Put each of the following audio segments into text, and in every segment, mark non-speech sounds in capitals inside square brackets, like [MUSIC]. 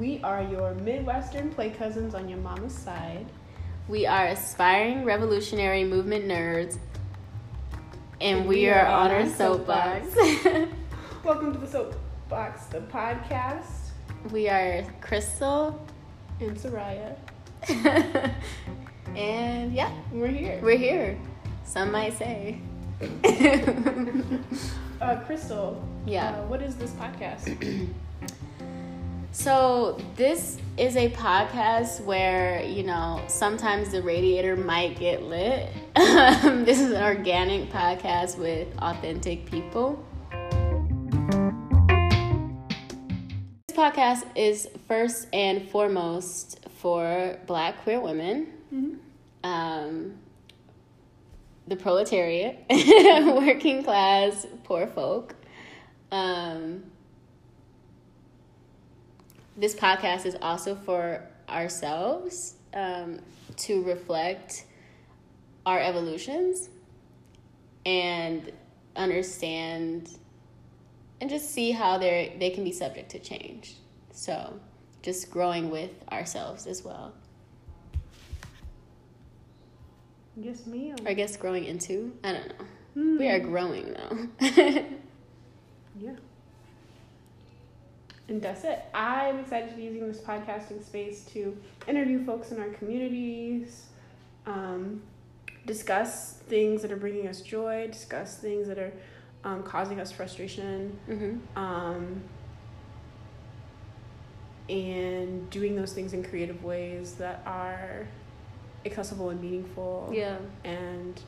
We are your Midwestern play cousins on your mama's side. We are aspiring revolutionary movement nerds, and, And we, we are, are on our soapbox. [LAUGHS] Welcome to the Soapbox, the podcast. we are Crystal, And Soraya. [LAUGHS] and yeah, We're here. we're here. Some might say. [LAUGHS] Uh, Crystal. Yeah. Uh, what is this podcast? [CLEARS THROAT] So, this is a podcast where, you know, sometimes the radiator might get lit. [LAUGHS] this is an organic podcast with authentic people. This podcast is first and foremost for black queer women, um, the proletariat, [LAUGHS] working class, poor folk. Um, this podcast is also for ourselves um, to reflect our evolutions and understand and just see how they they can be subject to change. So, just growing with ourselves as well. yes, ma'am. Or I guess growing into. I don't know. Hmm. We are growing though. [LAUGHS] Yeah. And that's it. I'm excited to be using this podcasting space to interview folks in our communities, um, discuss things that are bringing us joy, discuss things that are um, causing us frustration, hmm um, and doing those things in creative ways that are accessible and meaningful Yeah. and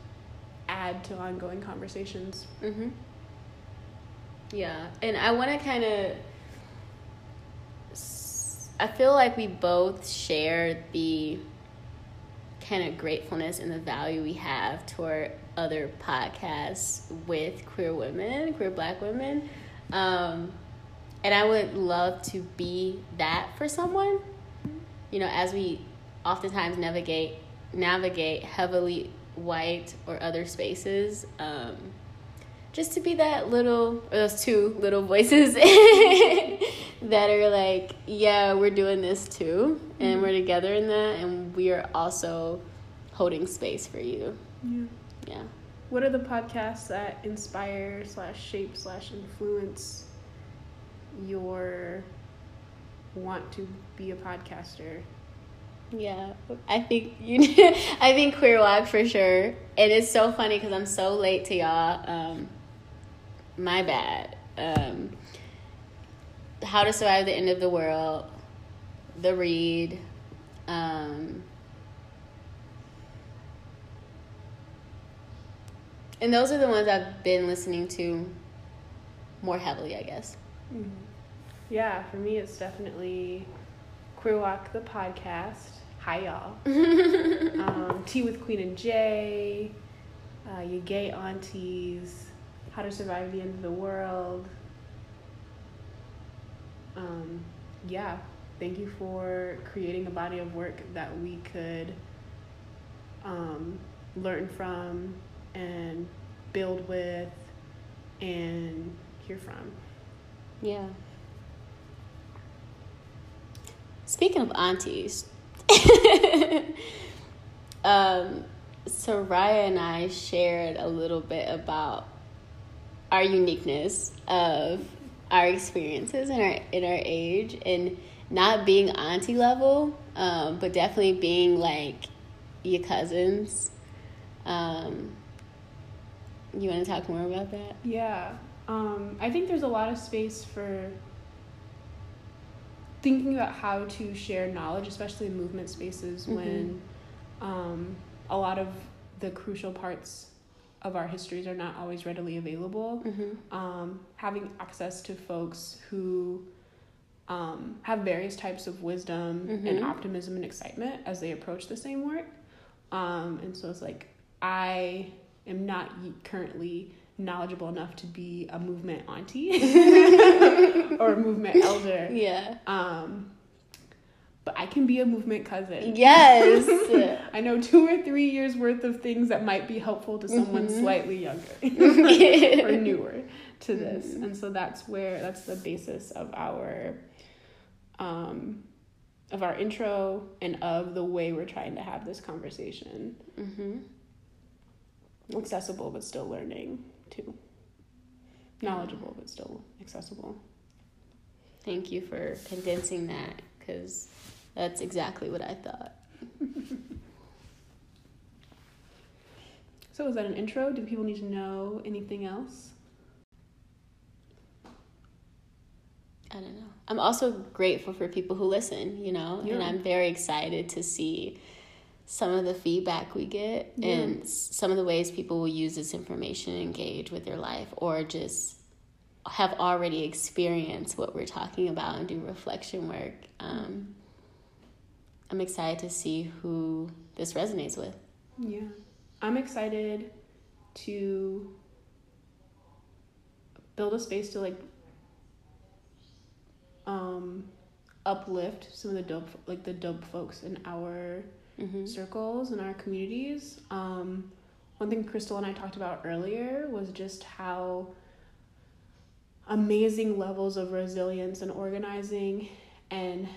add to ongoing conversations. Mm-hmm. Yeah, and I want to kind of. I feel like we both share the kind of gratefulness and the value we have toward other podcasts with queer women, queer black women. Um, and I would love to be that for someone. You know, as we oftentimes navigate navigate heavily white or other spaces, um, just to be that little those two little voices [LAUGHS] that are like, yeah, we're doing this too, and we're together in that, and we are also holding space for you. Yeah. Yeah. What are the podcasts that inspire slash shape slash influence your want to be a podcaster? Yeah, I think you. [LAUGHS] I think Queer Walk for sure, and it's so funny because I'm so late to y'all. Um, my bad. Um, How to Survive the End of the World, The Read. Um, and those are the ones I've been listening to more heavily, I guess. Yeah, for me, it's definitely Queer Walk the podcast. Hi, y'all. [LAUGHS] um, Tea with Queen and J, uh, Your Gay Aunties, How to Survive the End of the World. Um, yeah, thank you for creating a body of work that we could um, learn from and build with and hear from. Yeah. Speaking of aunties, [LAUGHS] um, Soraya and I shared a little bit about our uniqueness of our experiences in our in our age and not being auntie level, um, but definitely being like your cousins. Um, you want to talk more about that? Yeah. Um, I think there's a lot of space for thinking about how to share knowledge, especially in movement spaces when um, a lot of the crucial parts of our histories are not always readily available. Mm-hmm. Um, having access to folks who um, have various types of wisdom and Mhm. optimism and excitement as they approach the same work. Um, and so it's like, I am not currently knowledgeable enough to be a movement auntie [LAUGHS] [LAUGHS] or a movement elder. Yeah. Um, but I can be a movement cousin. Yes. [LAUGHS] I know two or three years worth of things that might be helpful to someone Mhm. slightly younger [LAUGHS] [LAUGHS] or newer to this. Mhm. And so that's where that's the basis of our um, of our intro and of the way we're trying to have this conversation. Mm-hmm. Accessible, but still learning too. Knowledgeable, but still accessible. Thank you for condensing that because that's exactly what I thought. So, is that an intro? Do people need to know anything else? I don't know. I'm also grateful for people who listen, you know, Yeah. and I'm very excited to see some of the feedback we get Yeah. and some of the ways people will use this information and engage with their life or just have already experienced what we're talking about and do reflection work. Um, I'm excited to see who this resonates with. Yeah. I'm excited to build a space to like um uplift some of the dope like the dope folks in our Mm-hmm. circles in our communities. Um, one thing Crystal and I talked about earlier was just how amazing levels of resilience and organizing and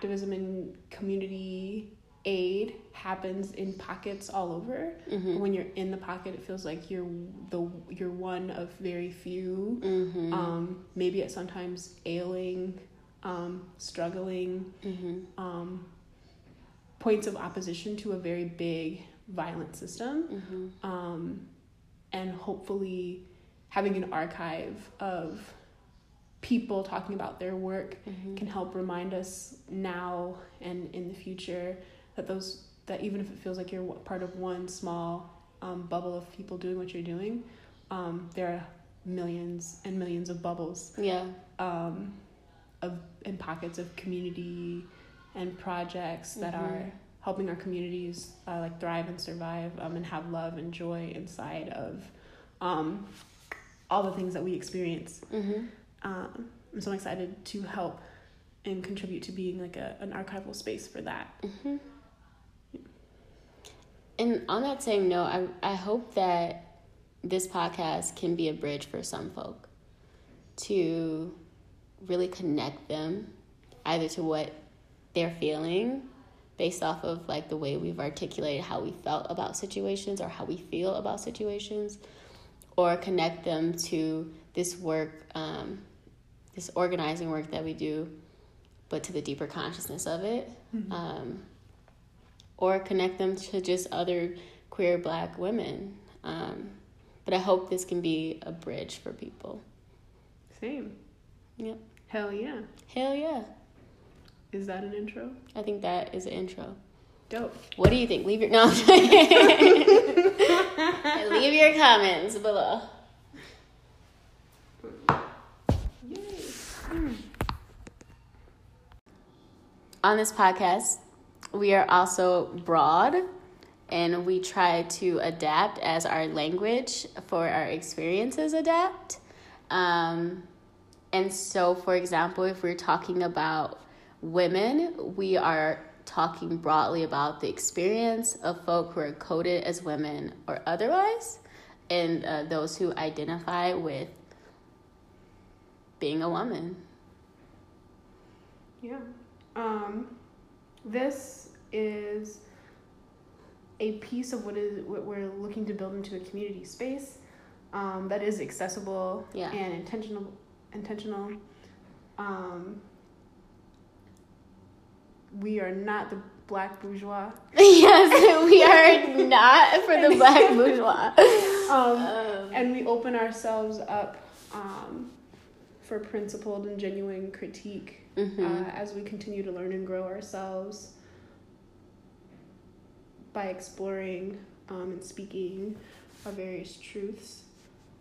activism and community aid happens in pockets all over. Mm-hmm. When you're in the pocket, it feels like you're the you're one of very few. Mm-hmm. Um, maybe at sometimes ailing, um, struggling, mm-hmm. um, points of opposition to a very big violent system Mm-hmm. um, and hopefully having an archive of people talking about their work Mm-hmm. can help remind us now and in the future that those that even if it feels like you're part of one small um, bubble of people doing what you're doing um, there are millions and millions of bubbles Yeah. um, of in pockets of community and projects that Mhm. are helping our communities uh, like thrive and survive um, and have love and joy inside of um, all the things that we experience. Mm-hmm. Um, and so I'm so excited to help and contribute to being like a, an archival space for that. Mm-hmm. And on that same note, I I hope that this podcast can be a bridge for some folk to really connect them either to what they're feeling based off of like the way we've articulated how we felt about situations or how we feel about situations or connect them to this work um, this organizing work that we do but to the deeper consciousness of it um, or connect them to just other queer black women. Um, but I hope this can be a bridge for people. Same. Yep. Hell yeah. Hell yeah. Is that an intro? I think that is an intro. Dope. What do you think? Leave your no. [LAUGHS] [LAUGHS] Leave your comments below. [LAUGHS] On this podcast, we are also broad and we try to adapt as our language for our experiences adapt. Um, and so, for example, if we're talking about women, we are talking broadly about the experience of folk who are coded as women or otherwise, and uh, those who identify with being a woman. Yeah. Um, this is a piece of what is what we're looking to build into a community space um, that is accessible Yeah. and intentional. Intentional. Um, we are not the black bourgeois. [LAUGHS] yes, we are not for the black [LAUGHS] bourgeois. Um, Um, and we open ourselves up um, for principled and genuine critique mhm. uh, as we continue to learn and grow ourselves by exploring um, and speaking our various truths.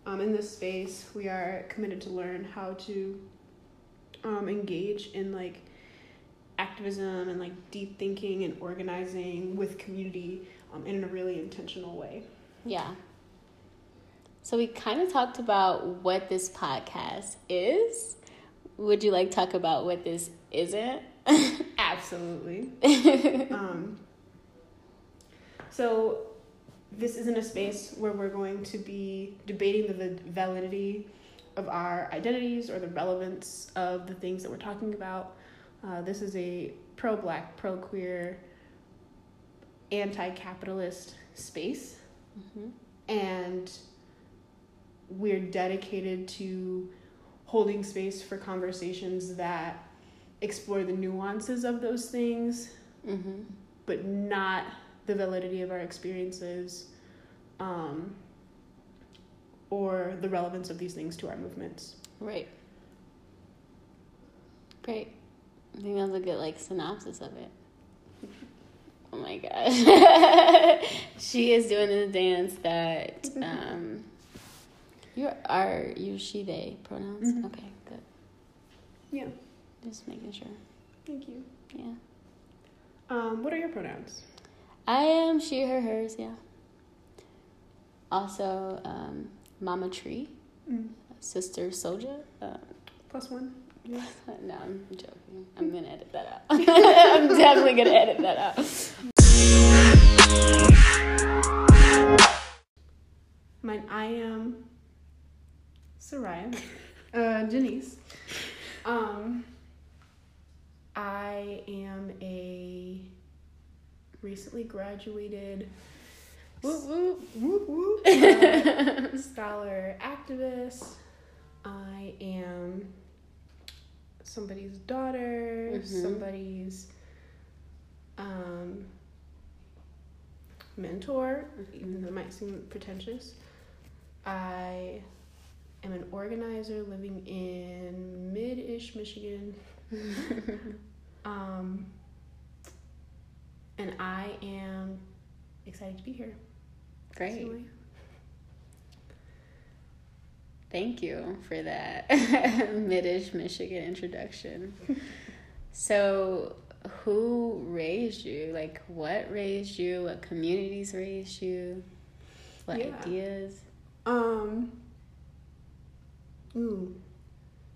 Um, in this space, we are committed to learn how to um, engage in like activism and like deep thinking and organizing with community um, in a really intentional way. yeah. So we kind of talked about what this podcast is. Would you like to talk about what this isn't? [LAUGHS] Absolutely. [LAUGHS] um, so this isn't a space where we're going to be debating the validity of our identities or the relevance of the things that we're talking about. Uh, this is a pro black, pro queer, anti capitalist space. Mm-hmm. And we're dedicated to holding space for conversations that explore the nuances of those things, Mm-hmm. but not the validity of our experiences um, or the relevance of these things to our movements. Right. Great. I think that's a good like synopsis of it. Oh my gosh. [LAUGHS] she is doing the dance that [LAUGHS] um you are you she they pronouns? Mhm. Okay, good. Yeah, Just making sure. thank you. Yeah. Um, what are your pronouns? I am she, her, hers, yeah. Also, um, Mama Tree, Sister Soldier. Uh, Plus one. Yeah. [LAUGHS] no, I'm joking. I'm gonna edit that out. [LAUGHS] I'm definitely gonna edit that out. Mine, I am Soraya, uh, Janice. Um, I am a recently graduated Whoop whoop. whoop whoop uh, [LAUGHS] scholar activist. I am somebody's daughter, Mhm. somebody's um, mentor, even though it might seem pretentious. I am an organizer living in mid-ish Michigan. [LAUGHS] Um, and I am excited to be here. Great. So, Thank you for that [LAUGHS] Midish Michigan introduction. [LAUGHS] So, who raised you? Like, what raised you? What communities raised you? What Yeah. ideas? Um. Ooh,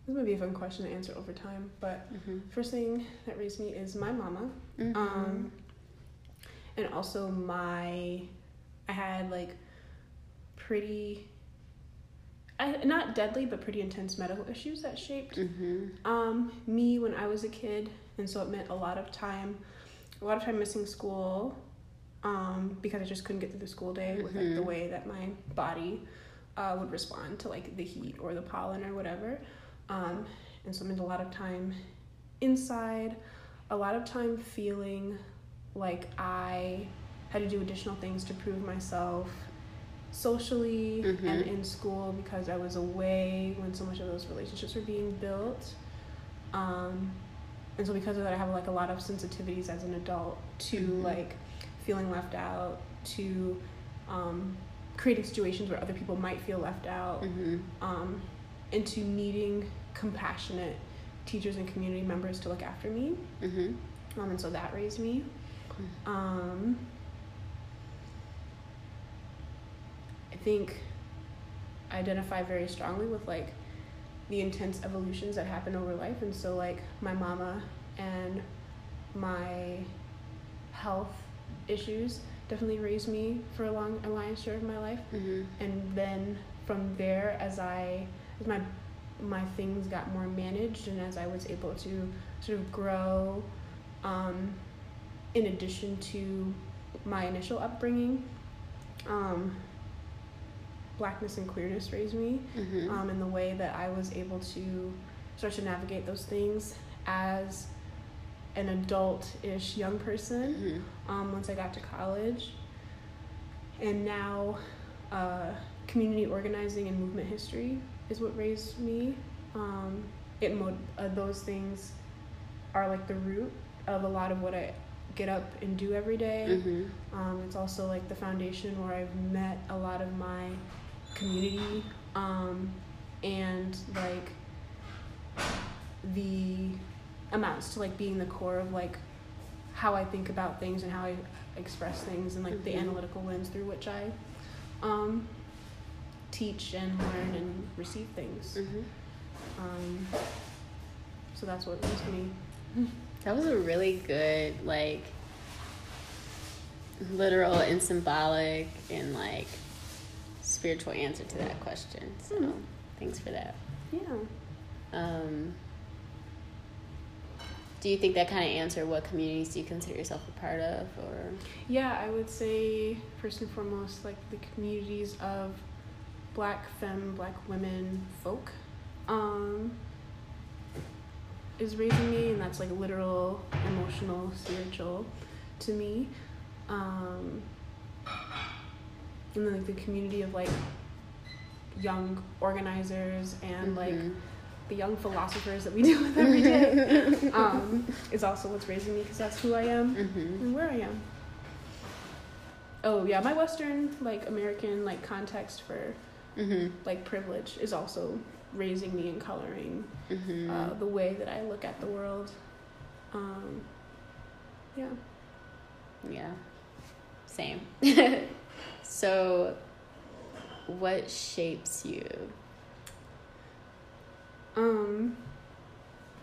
this might be a fun question to answer over time. But Mm-hmm. first thing that raised me is my mama. Mm-hmm. Um, and also my, I had like pretty, I, not deadly but pretty intense medical issues that shaped mm-hmm. um, me when I was a kid, and so it meant a lot of time, a lot of time missing school, um, because I just couldn't get through the school day with like the Mhm. way that my body uh, would respond to like the heat or the pollen or whatever, um, and so I meant a lot of time inside, a lot of time feeling like I had to do additional things to prove myself socially Mhm. and in school because I was away when so much of those relationships were being built. Um, and so because of that, I have like a lot of sensitivities as an adult to Mhm. like feeling left out, to um, creating situations where other people might feel left out, Mm-hmm. um, and to needing compassionate teachers and community members to look after me. Mm-hmm. Um, and so that raised me. Um, I think I identify very strongly with like the intense evolutions that happen over life, and so like my mama and my health issues definitely raised me for a long a lion's share of my life Mm-hmm. and then from there as i as my my things got more managed and as i was able to sort of grow um, in addition to my initial upbringing um, blackness and queerness raised me Mm-hmm. um, in the way that i was able to start to navigate those things as an adult-ish young person mm-hmm. um, once I got to college. And now, uh, community organizing and movement history is what raised me. Um, it mo- uh, those things are like the root of a lot of what I get up and do every day. Mm-hmm. Um, it's also like the foundation where I've met a lot of my community um, and like the amounts to like being the core of like how I think about things and how I express things and like the Mhm. analytical lens through which I um, teach and learn and receive things. Mm-hmm. Um, so that's what raised me. That was a really good, like, literal and symbolic and like spiritual answer to that question. So Mhm. thanks for that. Yeah. Um, Do you think that kind of answer what communities do you consider yourself a part of, or? Yeah, I would say first and foremost, like the communities of Black femme, Black women, folk, um, is raising me, and that's like literal, emotional, spiritual, to me. Um, and then like the community of like young organizers and like Mhm. The young philosophers that we [LAUGHS] deal with every day [LAUGHS] um, is also what's raising me because that's who I am Mhm. and where I am. Oh yeah, my Western like American like context for Mhm. like privilege is also raising me and coloring Mhm. uh, the way that I look at the world. Um, yeah. Yeah. Same. [LAUGHS] so, what shapes you? Um,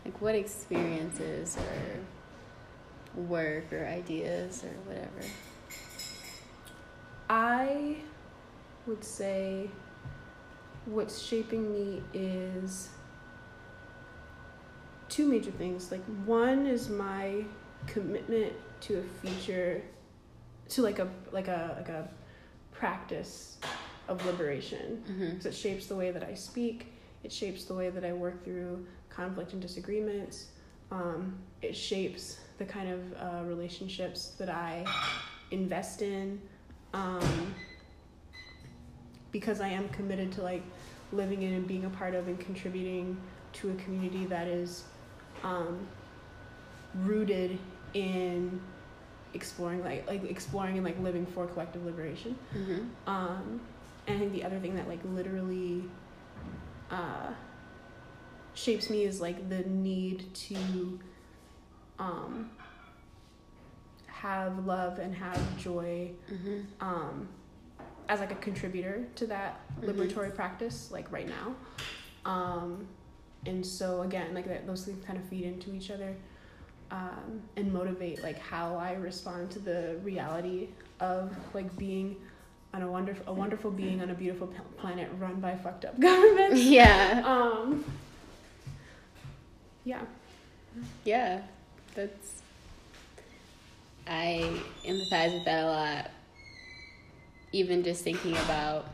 Like, what experiences or work or ideas or whatever? I would say what's shaping me is two major things. Like one is my commitment to a future to like a like a like a practice of liberation. Mm-hmm. Because it shapes the way that I speak, it shapes the way that I work through conflict and disagreements. Um, it shapes the kind of uh, relationships that I invest in. Um, because I am committed to like living in and being a part of and contributing to a community that is um, rooted in exploring like like exploring and like living for collective liberation. Mm-hmm. Um, and I think the other thing that like literally uh, shapes me is like the need to um, have love and have joy Mm-hmm. um, as like a contributor to that Mhm. liberatory practice like right now um, and so again like that, those things kind of feed into each other um, and motivate like how i respond to the reality of like being on a wonderful a wonderful being on a beautiful planet run by fucked up [LAUGHS] governments Yeah. um yeah Yeah. That's. I empathize with that a lot. Even just thinking about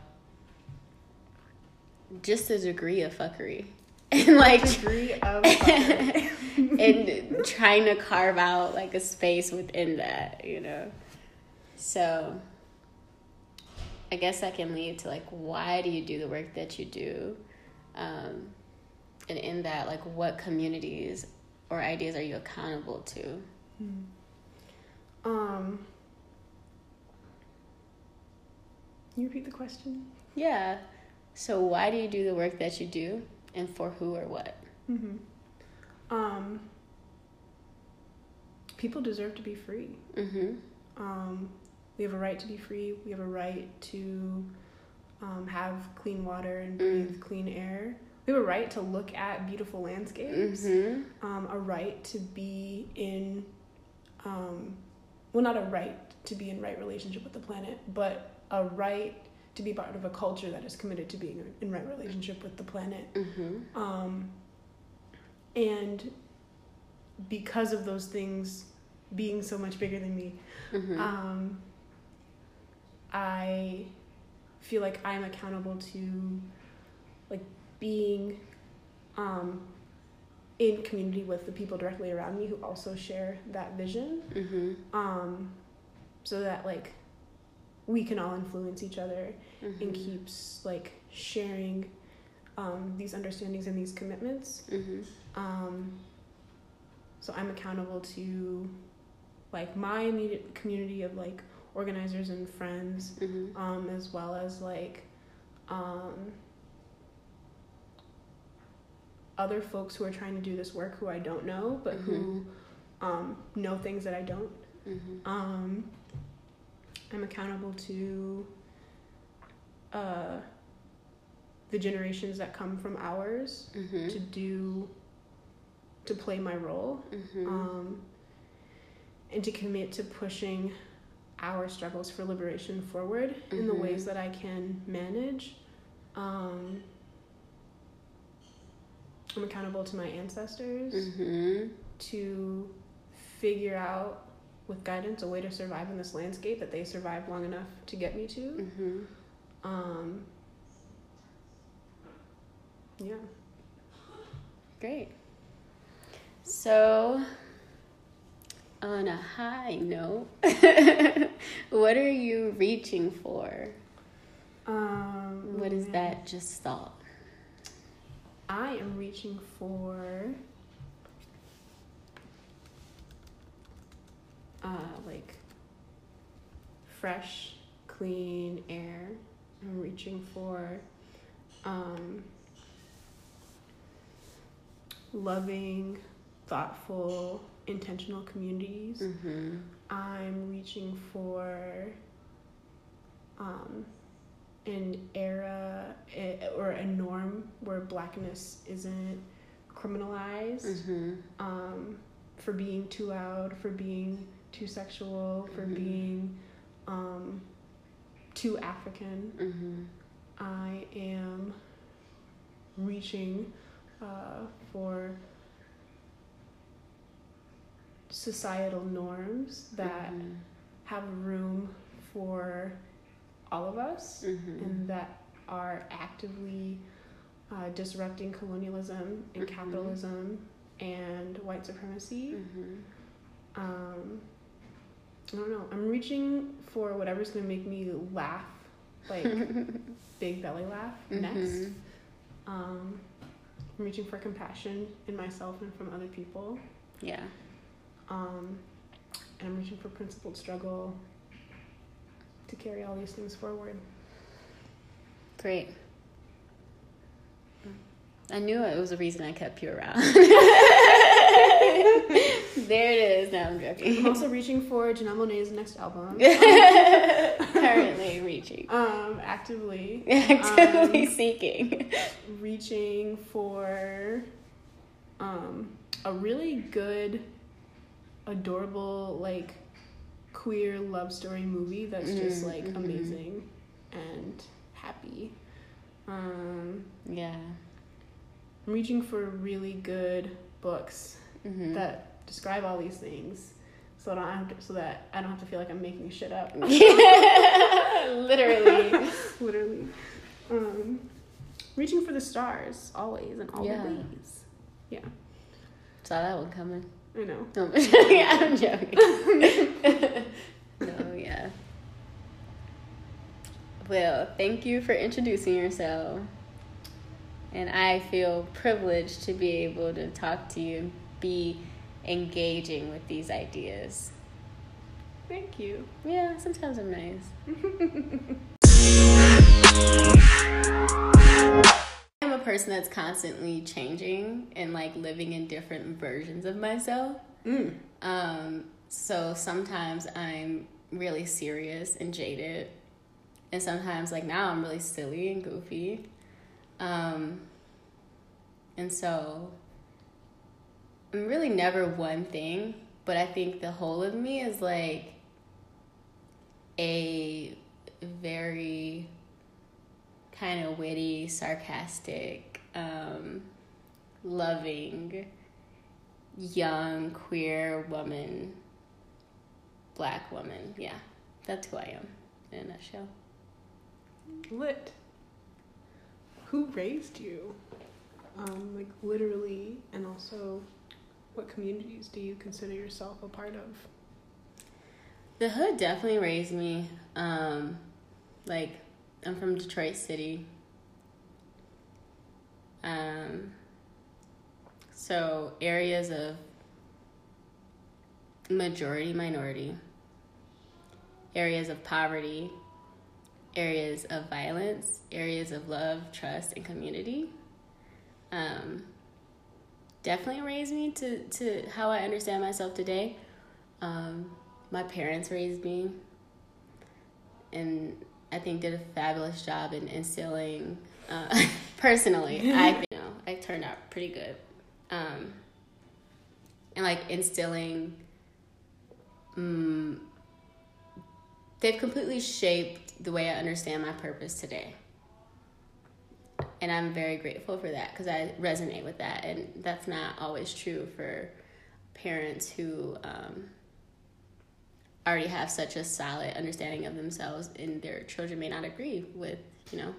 just the degree of fuckery. [LAUGHS] And like degree of [LAUGHS] fuckery. and trying to carve out like a space within that, you know. So I guess that can lead to like why do you do the work that you do? Um, and in that, like what communities or ideas are you accountable to? um you repeat the question Yeah. So why do you do the work that you do and for who or what? Mm-hmm. Um, people deserve to be free. Mm-hmm. Um, we have a right to be free. We have a right to um, have clean water and breathe Mm. clean air. We have a right to look at beautiful landscapes. Mm-hmm. Um, a right to be in, um, well, not a right to be in right relationship with the planet, but a right to be part of a culture that is committed to being in right relationship with the planet. Mm-hmm. Um, and because of those things being so much bigger than me, Mm-hmm. I feel like I'm accountable to like being um, in community with the people directly around me who also share that vision mm-hmm. um, so that like we can all influence each other Mm-hmm. and keeps like sharing um, these understandings and these commitments Mm-hmm. um, so I'm accountable to like my immediate community of like organizers and friends, Mm-hmm. um, as well as like um, other folks who are trying to do this work who I don't know, but who um, know things that I don't. Mm-hmm. Um, I'm accountable to uh, the generations that come from ours Mm-hmm. to do to play my role Mm-hmm. um, and to commit to pushing our struggles for liberation forward in the Mhm. ways that I can manage. Um, I'm accountable to my ancestors. Mm-hmm. to figure out with guidance a way to survive in this landscape that they survived long enough to get me to. Mm-hmm. Um, yeah. Great. So, on a high note, [LAUGHS] what are you reaching for? Um, What is that just thought? I am reaching for uh, like fresh, clean air. I'm reaching for um, loving, thoughtful, intentional communities. Mm-hmm. I'm reaching for um, an era eh, or a norm where blackness isn't criminalized Mm-hmm. um, for being too loud, for being too sexual, for Mhm. being um, too African. Mm-hmm. I am reaching uh, for societal norms that Mm-hmm. have room for all of us Mm-hmm. and that are actively uh, disrupting colonialism and Mhm. capitalism and white supremacy. Mm-hmm. Um, I don't know. I'm reaching for whatever's gonna make me laugh, like [LAUGHS] big belly laugh next. Mhm. Um, I'm reaching for compassion in myself and from other people. Yeah. Um, and I'm reaching for principled struggle to carry all these things forward. Great. I knew it was a reason I kept you around. [LAUGHS] there it is. Now I'm I'm joking. also reaching for Janelle Monae's next album. [LAUGHS] Currently reaching. [LAUGHS] um, actively Actively Um, seeking. reaching for um, a really good, adorable, like queer love story movie that's just Mm, like mhm. amazing and happy. Um, Yeah. I'm reaching for really good books hmm that describe all these things, so I don't have to, so that I don't have to feel like I'm making shit up. [LAUGHS] Literally. [LAUGHS] Literally. Um, reaching for the stars always and all Yeah. Yeah, Saw that one coming. I know. No, [LAUGHS] I'm joking. I'm [LAUGHS] joking. no, yeah. Well, thank you for introducing yourself. And I feel privileged to be able to talk to you and be engaging with these ideas. Thank you. Yeah, sometimes I'm nice. [LAUGHS] Person that's constantly changing and like living in different versions of myself. Mm. Um, so sometimes I'm really serious and jaded, and sometimes like now I'm really silly and goofy. Um, and so I'm really never one thing, but I think the whole of me is like a very kind of witty, sarcastic, um, loving, young, queer woman, black woman. Yeah, that's who I am in a nutshell. Lit. Who raised you? Um, like literally, and also, what communities do you consider yourself a part of? The hood definitely raised me. Um, like, I'm from Detroit City. Um, so areas of majority minority, areas of poverty, areas of violence, areas of love, trust, and community. Um, definitely raised me to, to how I understand myself today. Um, my parents raised me and I think did a fabulous job in instilling uh, [LAUGHS] personally I [LAUGHS] you know I turned out pretty good. Um, and like instilling um, they've completely shaped the way I understand my purpose today. And I'm very grateful for that because I resonate with that. And that's not always true for parents who um, already have such a solid understanding of themselves and their children may not agree with you know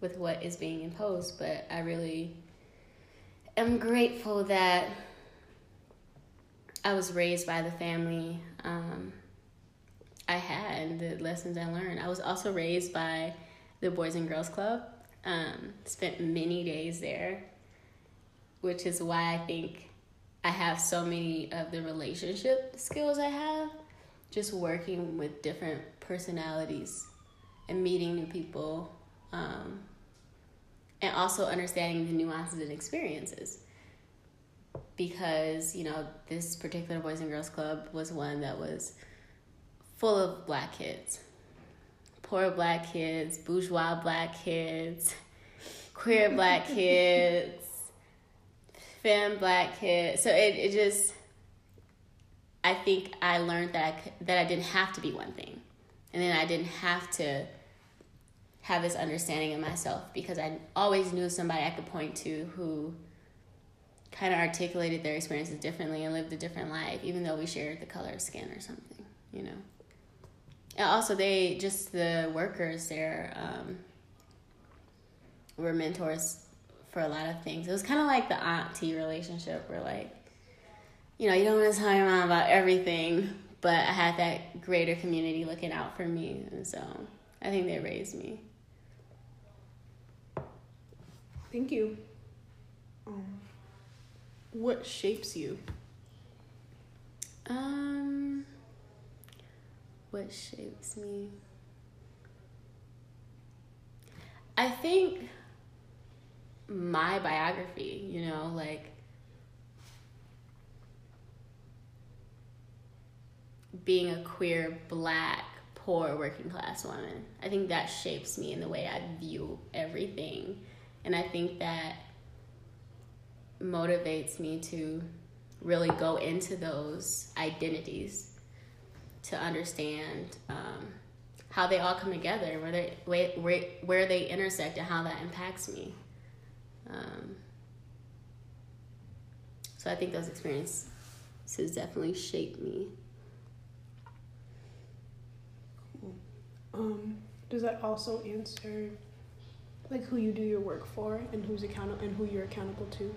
with what is being imposed but i really am grateful that i was raised by the family um, i had and the lessons i learned. I was also raised by the boys and girls club um, spent many days there which is why i think I have so many of the relationship skills I have just working with different personalities and meeting new people um, and also understanding the nuances and experiences. Because you know this particular boys and girls club was one that was full of black kids. Poor black kids bourgeois black kids queer black [LAUGHS] kids femme black kid. So it, it just, I think I learned that I, that I didn't have to be one thing. And then I didn't have to have this understanding of myself because I always knew somebody I could point to who kind of articulated their experiences differently and lived a different life, even though we shared the color of skin or something, you know. And also, they just the workers there um, were mentors for a lot of things. It was kind of like the auntie relationship where, like, you know, you don't want to tell your mom about everything, but I had that greater community looking out for me. And so I think they raised me. Thank you. Um, what shapes you? Um, what shapes me? I think my biography, you know, like being a queer, black, poor, working class woman. I think that shapes me in the way I view everything. And I think that motivates me to really go into those identities to understand um, how they all come together, where they, where, where they intersect, and how that impacts me. Um, so I think those experiences definitely shaped me. Um, does that also answer like who you do your work for and who's accountable and who you're accountable to?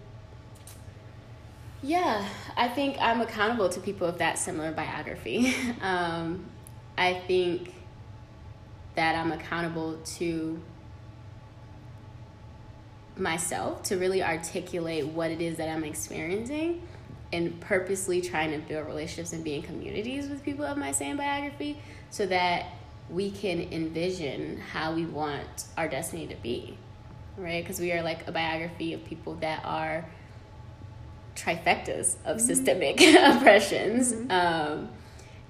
Yeah, I think I'm accountable to people of that similar biography. [LAUGHS] um, I think that I'm accountable to myself to really articulate what it is that I'm experiencing and purposely trying to build relationships and be in communities with people of my same biography so that we can envision how we want our destiny to be, right? Because we are like a biography of people that are trifectas of mm-hmm. systemic [LAUGHS] oppressions mm-hmm. um,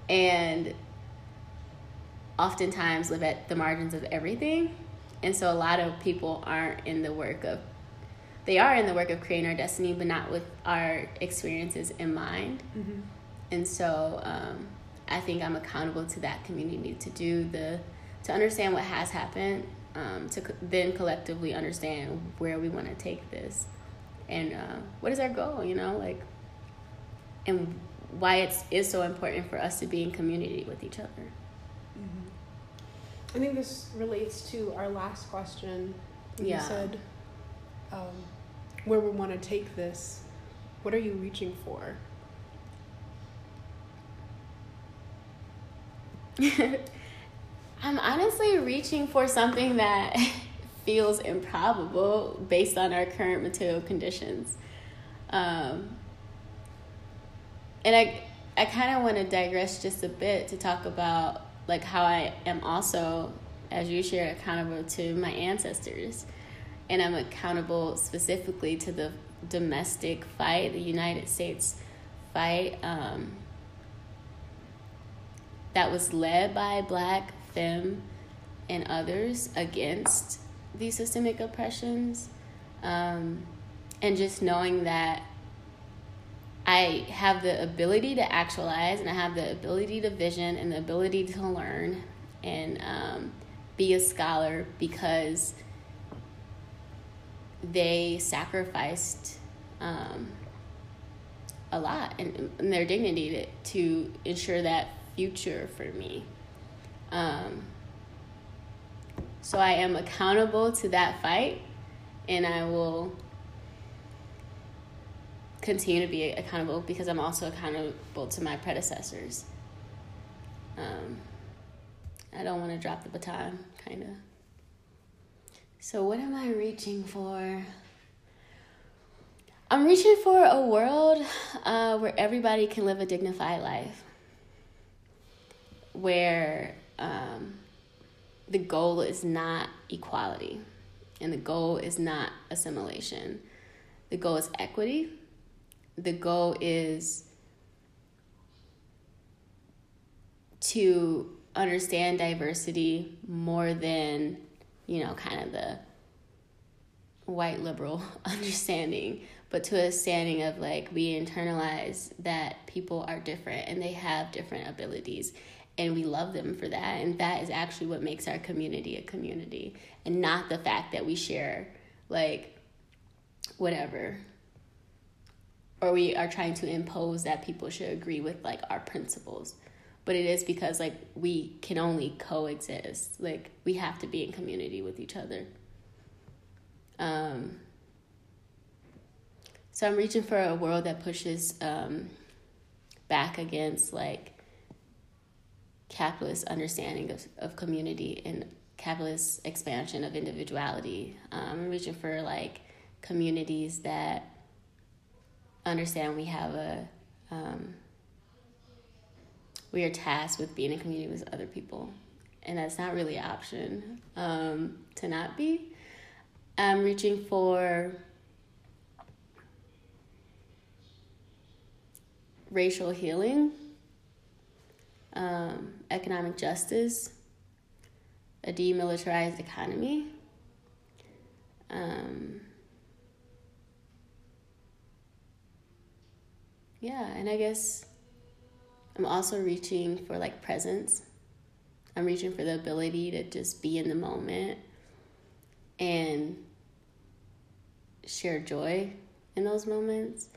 and oftentimes live at the margins of everything and so a lot of people aren't in the work of they are in the work of creating our destiny but not with our experiences in mind. Mm-hmm. and so um, i think i'm accountable to that community to do the to understand what has happened um, to co- then collectively understand where we want to take this. And uh, what is our goal you know like and why it is so important for us to be in community with each other I think this relates to our last question. Yeah. You said um, where we want to take this. What are you reaching for? [LAUGHS] I'm honestly reaching for something that [LAUGHS] feels improbable based on our current material conditions. Um, and I, I kind of want to digress just a bit to talk about like how I am also, as you share, accountable to my ancestors. And I'm accountable specifically to the domestic fight, the United States fight um, that was led by black, femme, and others against these systemic oppressions. Um, and just knowing that I have the ability to actualize and I have the ability to vision and the ability to learn and um, be a scholar because they sacrificed um, a lot and, and their dignity to, to ensure that future for me. Um, so I am accountable to that fight, and I will continue to be accountable because I'm also accountable to my predecessors. Um, I don't want to drop the baton, kind of. So, what am I reaching for? I'm reaching for a world uh, where everybody can live a dignified life, where um, the goal is not equality and the goal is not assimilation. The goal is equity. The goal is to understand diversity more than, you know, kind of the white liberal [LAUGHS] understanding, but to a standing of like we internalize that people are different and they have different abilities and we love them for that and that is actually what makes our community a community and not the fact that we share like whatever or we are trying to impose that people should agree with like our principles. But it is because like we can only coexist. Like we have to be in community with each other. Um so i'm reaching for a world that pushes um back against like capitalist understanding of, of community and capitalist expansion of individuality. Um, I'm reaching for like communities that understand we have a um, we are tasked with being in community with other people, and that's not really an option um, to not be. I'm reaching for racial healing um, economic justice, a demilitarized economy. Um, yeah, and I guess I'm also reaching for like presence. I'm reaching for the ability to just be in the moment and share joy in those moments.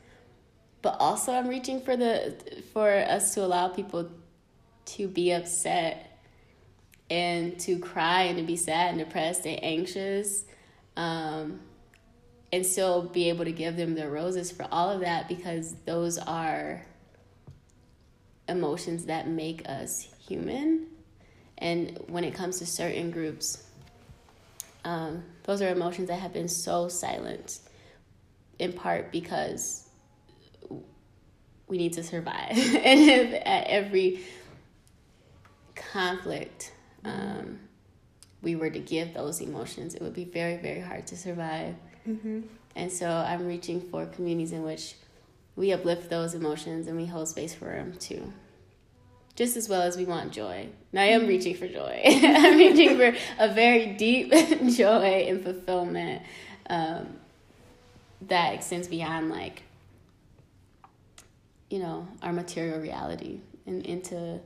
But also I'm reaching for the for us to allow people to be upset and to cry and to be sad and depressed and anxious um, and still be able to give them the roses for all of that because those are emotions that make us human and when it comes to certain groups um, those are emotions that have been so silent in part because we need to survive [LAUGHS] and if at every conflict um, we were to give those emotions, it would be very, very hard to survive. Mm-hmm. And so I'm reaching for communities in which we uplift those emotions and we hold space for them too. Just as well as we want joy. Now I am mm-hmm. reaching for joy. [LAUGHS] I'm reaching for a very deep [LAUGHS] joy and fulfillment um, that extends beyond, like, you know, our material reality and into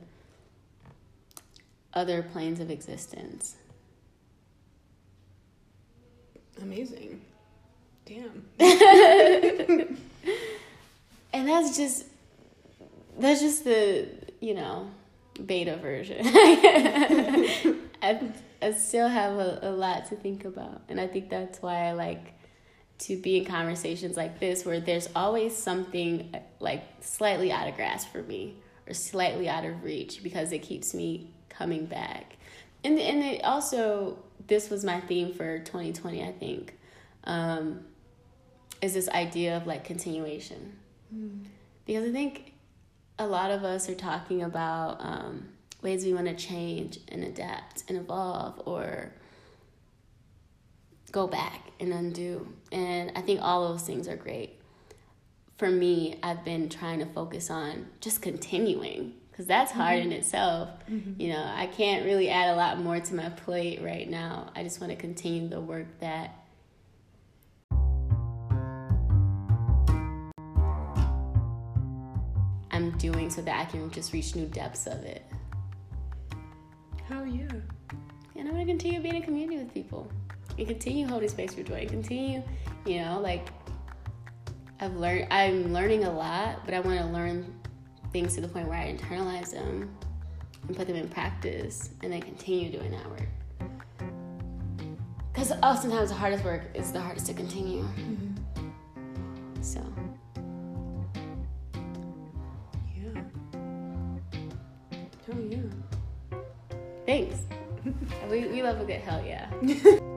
other planes of existence. Amazing. Damn. [LAUGHS] and that's just that's just the, you know, beta version. [LAUGHS] I, I still have a, a lot to think about. And I think that's why I like to be in conversations like this where there's always something like slightly out of grasp for me or slightly out of reach because it keeps me coming back. And and it also this was my theme for 2020, I think. Um, is this idea of like continuation. Mm. Because I think a lot of us are talking about um, ways we want to change and adapt and evolve or go back and undo. And I think all those things are great. For me, I've been trying to focus on just continuing because that's hard mm-hmm. in itself. Mm-hmm. You know, I can't really add a lot more to my plate right now. I just want to continue the work that doing so that I can just reach new depths of it. Hell yeah. And I'm to continue being in community with people and continue holding space for joy. and Continue, you know, like I've learned I'm learning a lot, but I want to learn things to the point where I internalize them and put them in practice and then continue doing that work. Because oftentimes the hardest work is the hardest to continue. Mm-hmm. So. Oh, yeah. Thanks. [LAUGHS] we, we love a good hell yeah. [LAUGHS]